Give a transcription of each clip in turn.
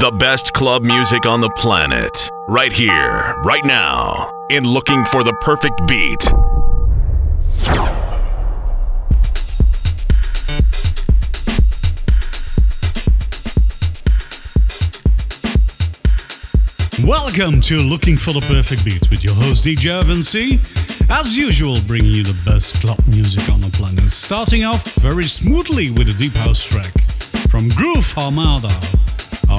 The best club music on the planet. Right here, right now, in Looking for the Perfect Beat. Welcome to Looking for the Perfect Beat with your host DJ Irvin C. As usual, bringing you the best club music on the planet. Starting off very smoothly with a deep house track from Groove Armada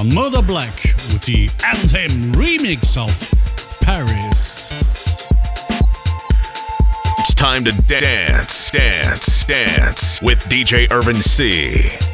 Mother Black with the Anthem remix of Paris. It's time to dance, dance, dance with DJ Irvin. C.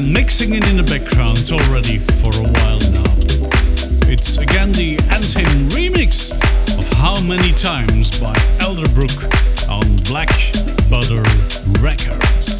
And mixing it in the background already for a while now. It's again the anthem remix of How Many Times by Elderbrook on Black Butter Records.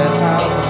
get how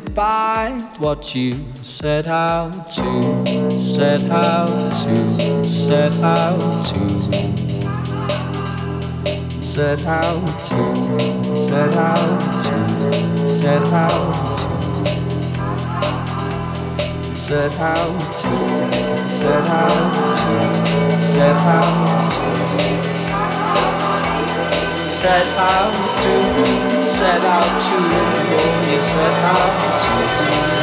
find what you set out to, set out to, set out to, set out to, set out to, set out to, set out to, set out to, set out to set out to, set out to, you set out to.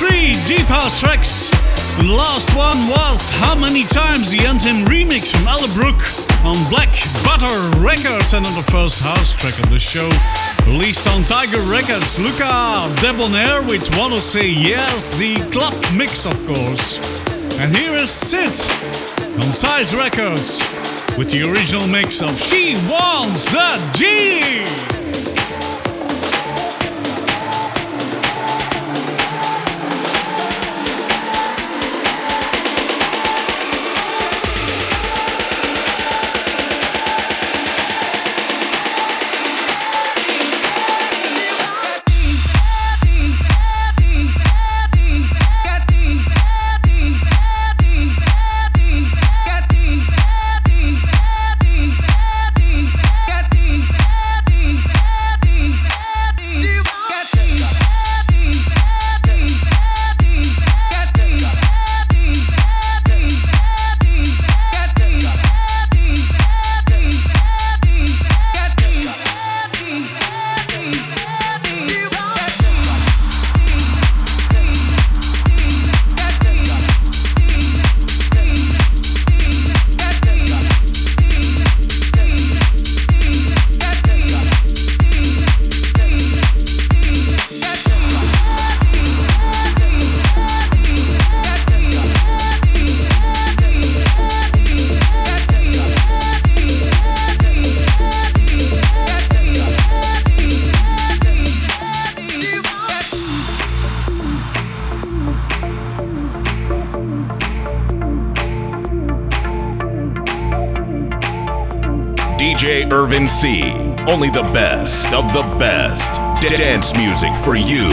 Three deep house tracks. And the last one was How Many Times the Anthem remix from Elderbrook on Black Butter Records and on the first house track of the show. Released on Tiger Records, Luca Debonaire with Wanna Say Yes, the club mix of course. And here is Sid on Size Records with the original mix of She Wants the a G. Irvin C. Only the best of the best dance music for you.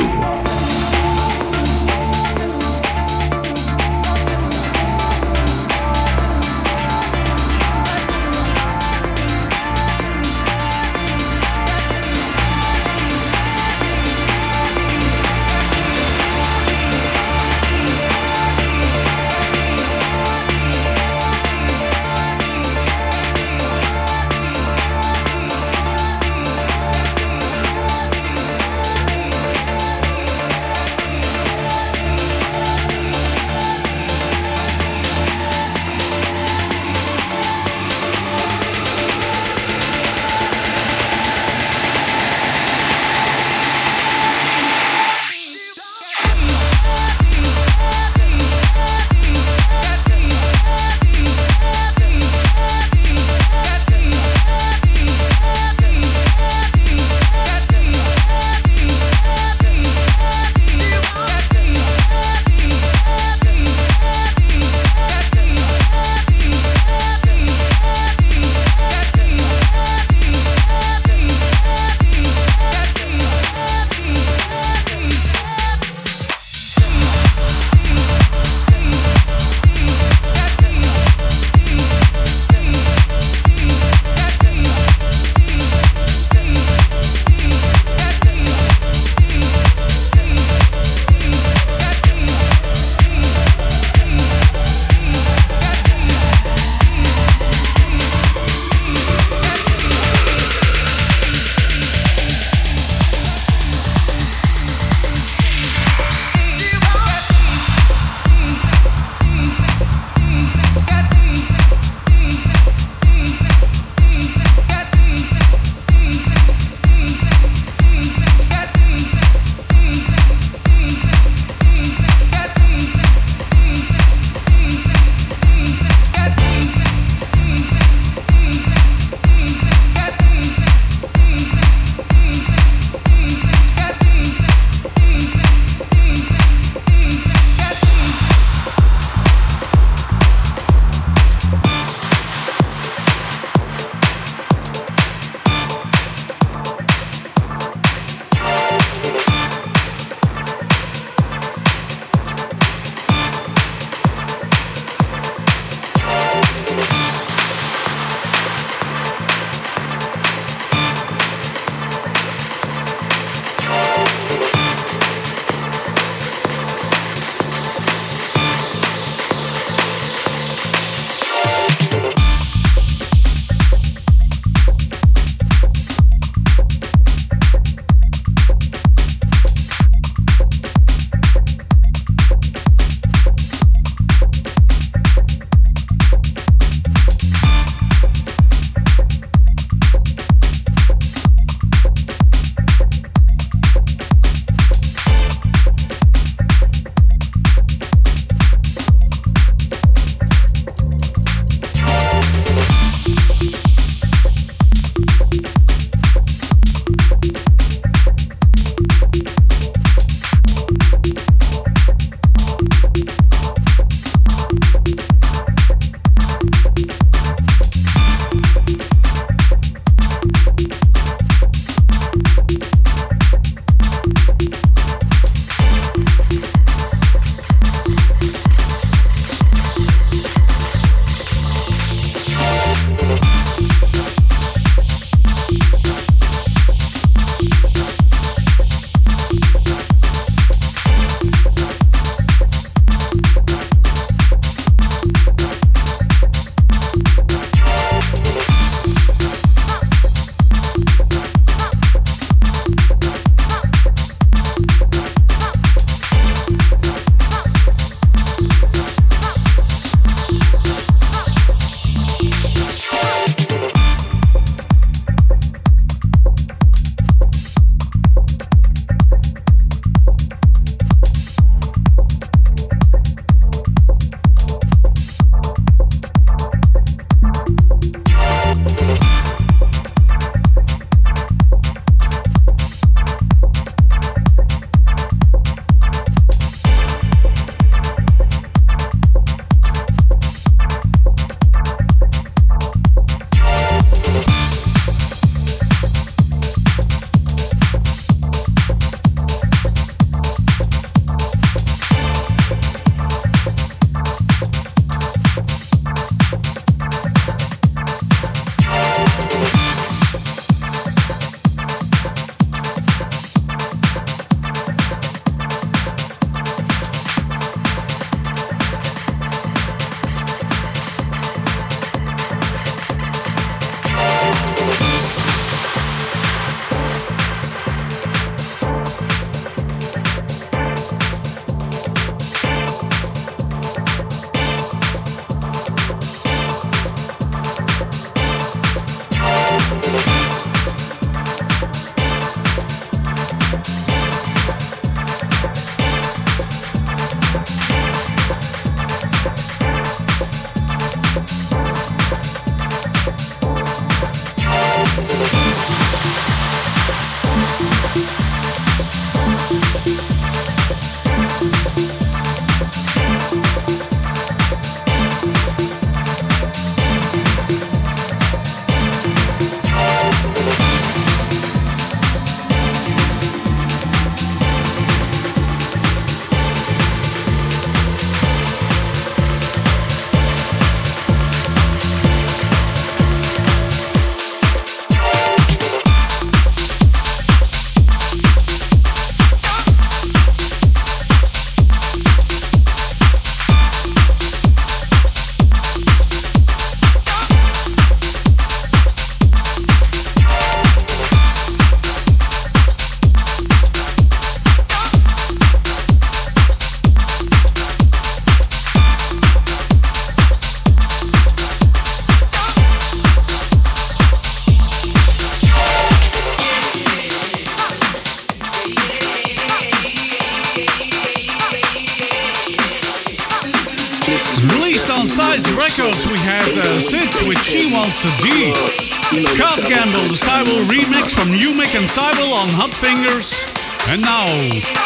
Gamble, the Cybele remix from Numic and Cybele on Hot Fingers. And now,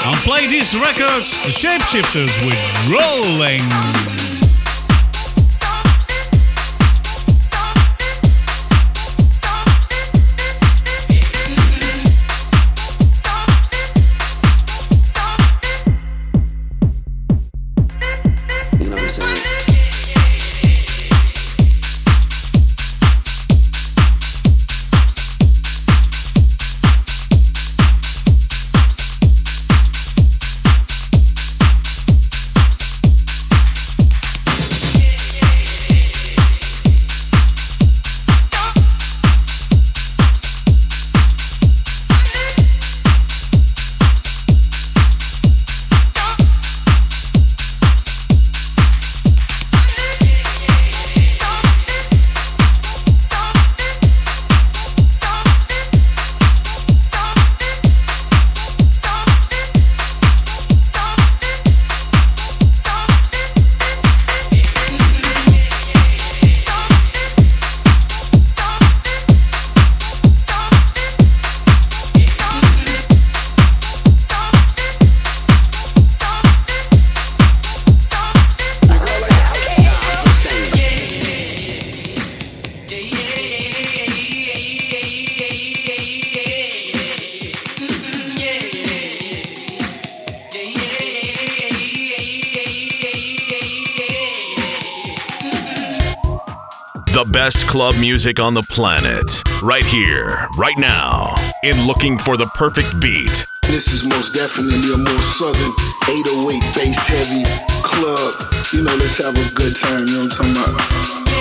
on Play These Records, the Shapeshifters with Rolling. Music on the planet. Right here, right now, in Looking for the Perfect Beat. This is most definitely a more southern 808 bass heavy club. You know, let's have a good time. You know what I'm talking about?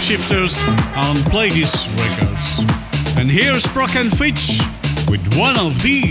Shapeshifters on Plagueis Records. And here's Brock and Fitch with one of these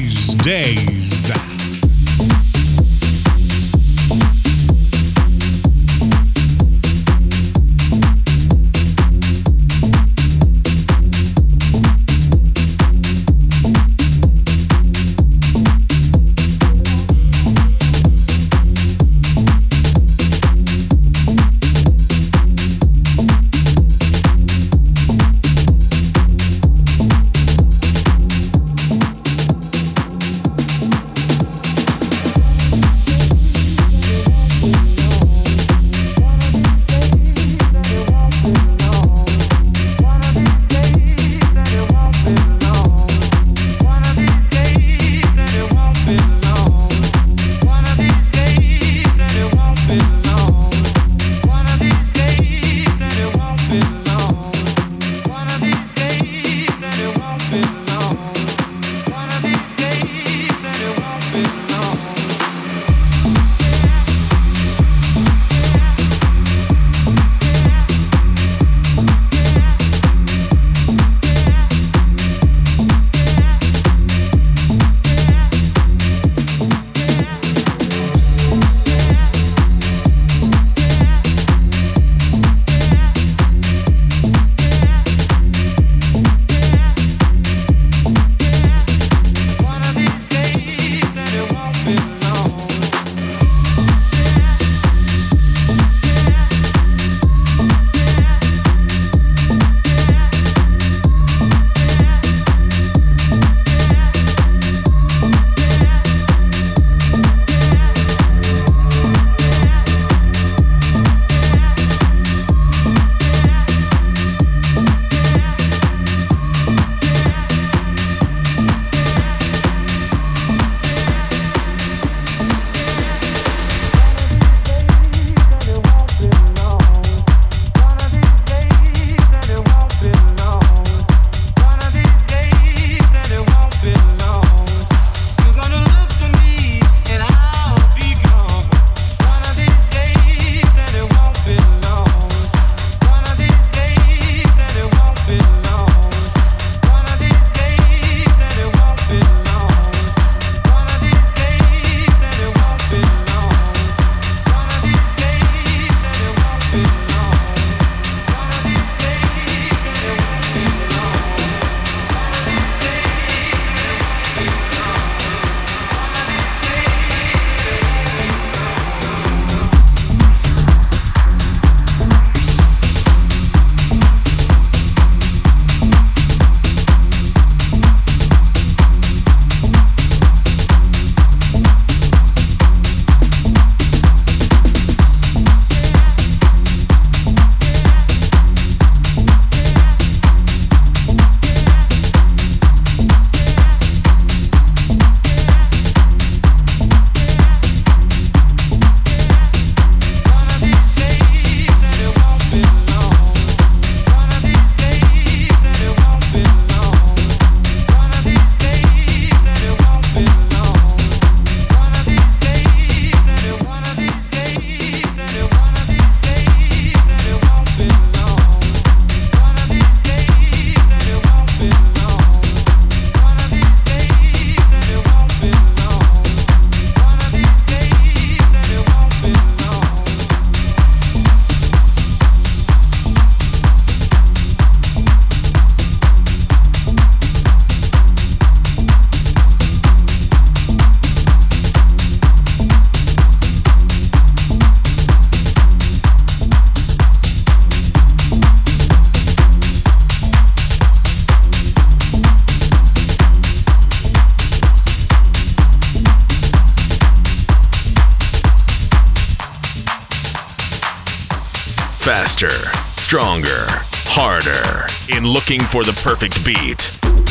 stronger, harder in looking for the perfect beat.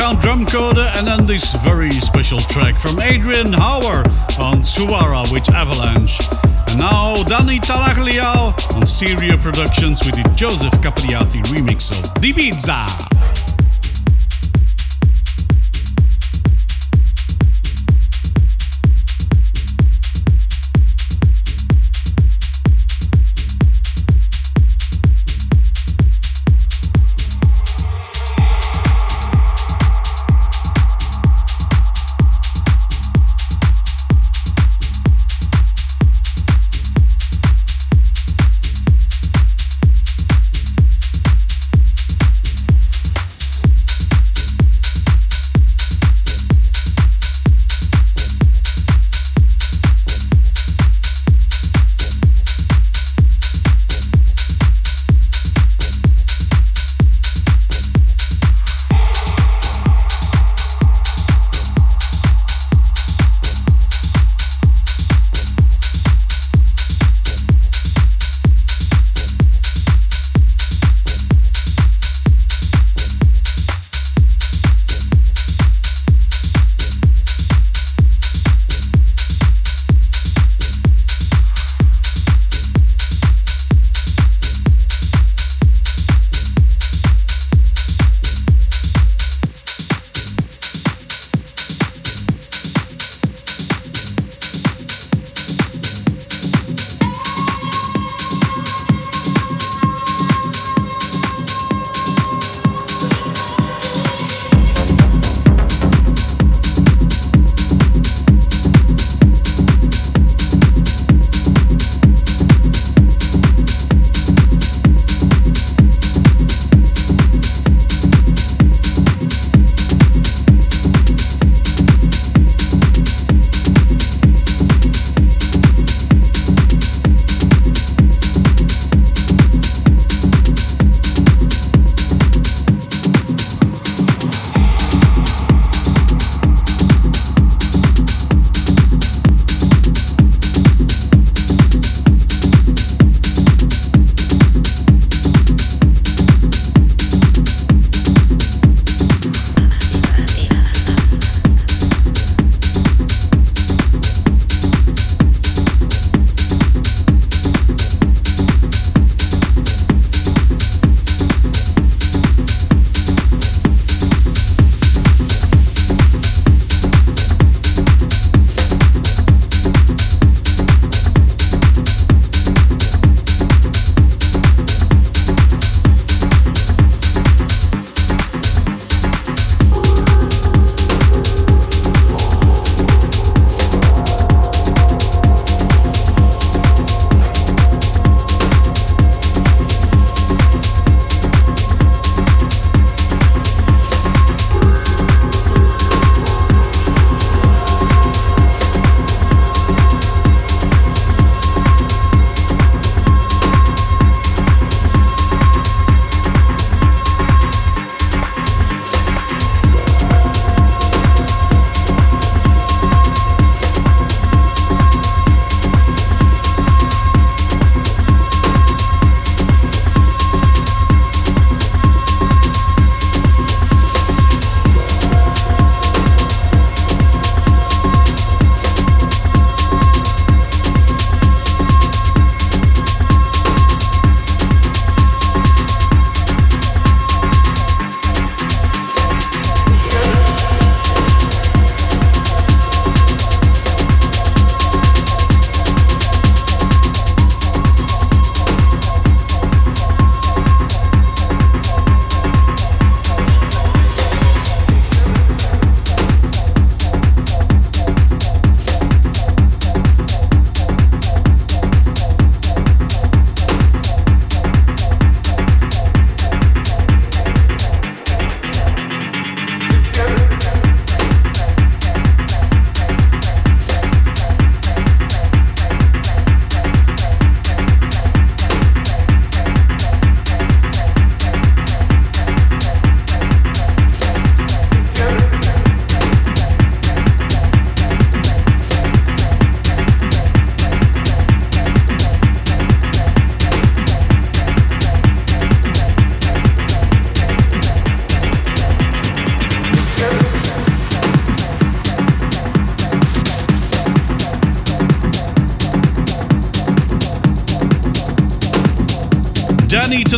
On Drumcoder, and then this very special track from Adrian Hauer on Suara with Avalanche. And now Danny Tenaglia on Stereo Productions with the Joseph Capriati remix of Ibiza.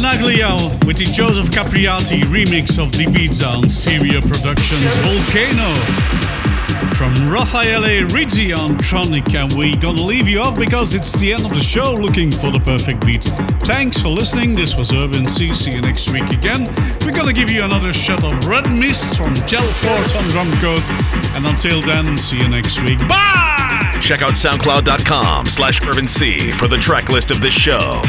Danny with the Joseph Capriati remix of the Pizza on Stereo Productions Volcano. From Raffaele Rizzi on Tronic, and we gonna leave you off because it's the end of the show looking for the perfect beat. Thanks for listening. This was Irvin C. See you next week again. We're gonna give you another shot of Red Mist from Gelfort on Drumcode. And until then, see you next week. Bye! Check out soundcloud.com slash Irvin C for the track list of this show.